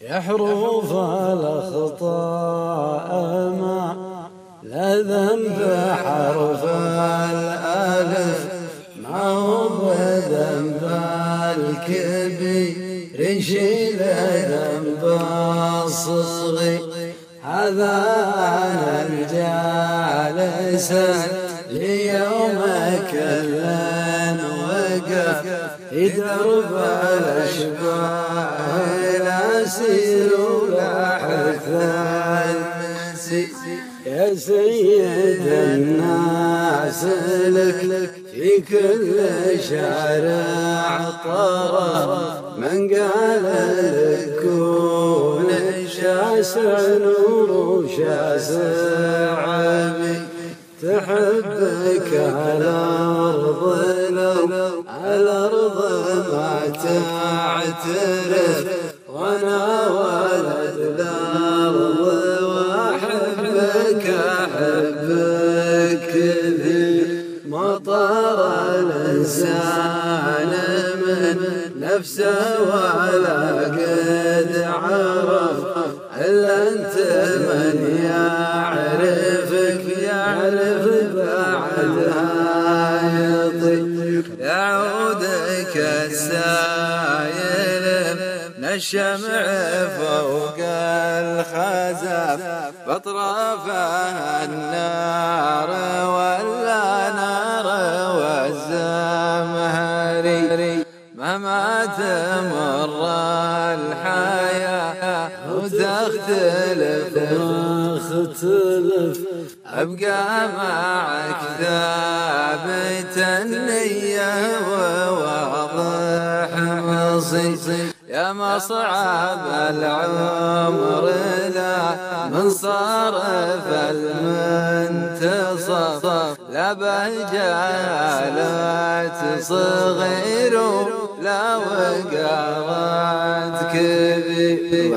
يا حروف الأخطاء ما لا ذنب حرف الألف. ما هو بذنب الكبير؟ شيل ذنب الصغير هذا أنا الجالس ليوم كلا وقف في درب الأشباه الأسير لاحث المسي يا سيد الناس لك في كل شارع طرف من قال لك كون شاسع نور شاسع عمي. تحبك على الأرض لو على الأرض ما تعترف. وأنا ولد الأرض وأحبك أحبك ذي مطر الإنسان من نفسه ولا قد عرف. الا أنت من يعرفك يعرف بعدها يطيب يعودك السايل من الشمع فوق الخزف بطرفها النار ولا نار والزمهري. مهما تمر وتختلف اختلف أبقى معك ثابت النية وواضح مصير يا مصعب العمر لا من صرف المنتصف لا بهجالات صغير لا وقارات كبير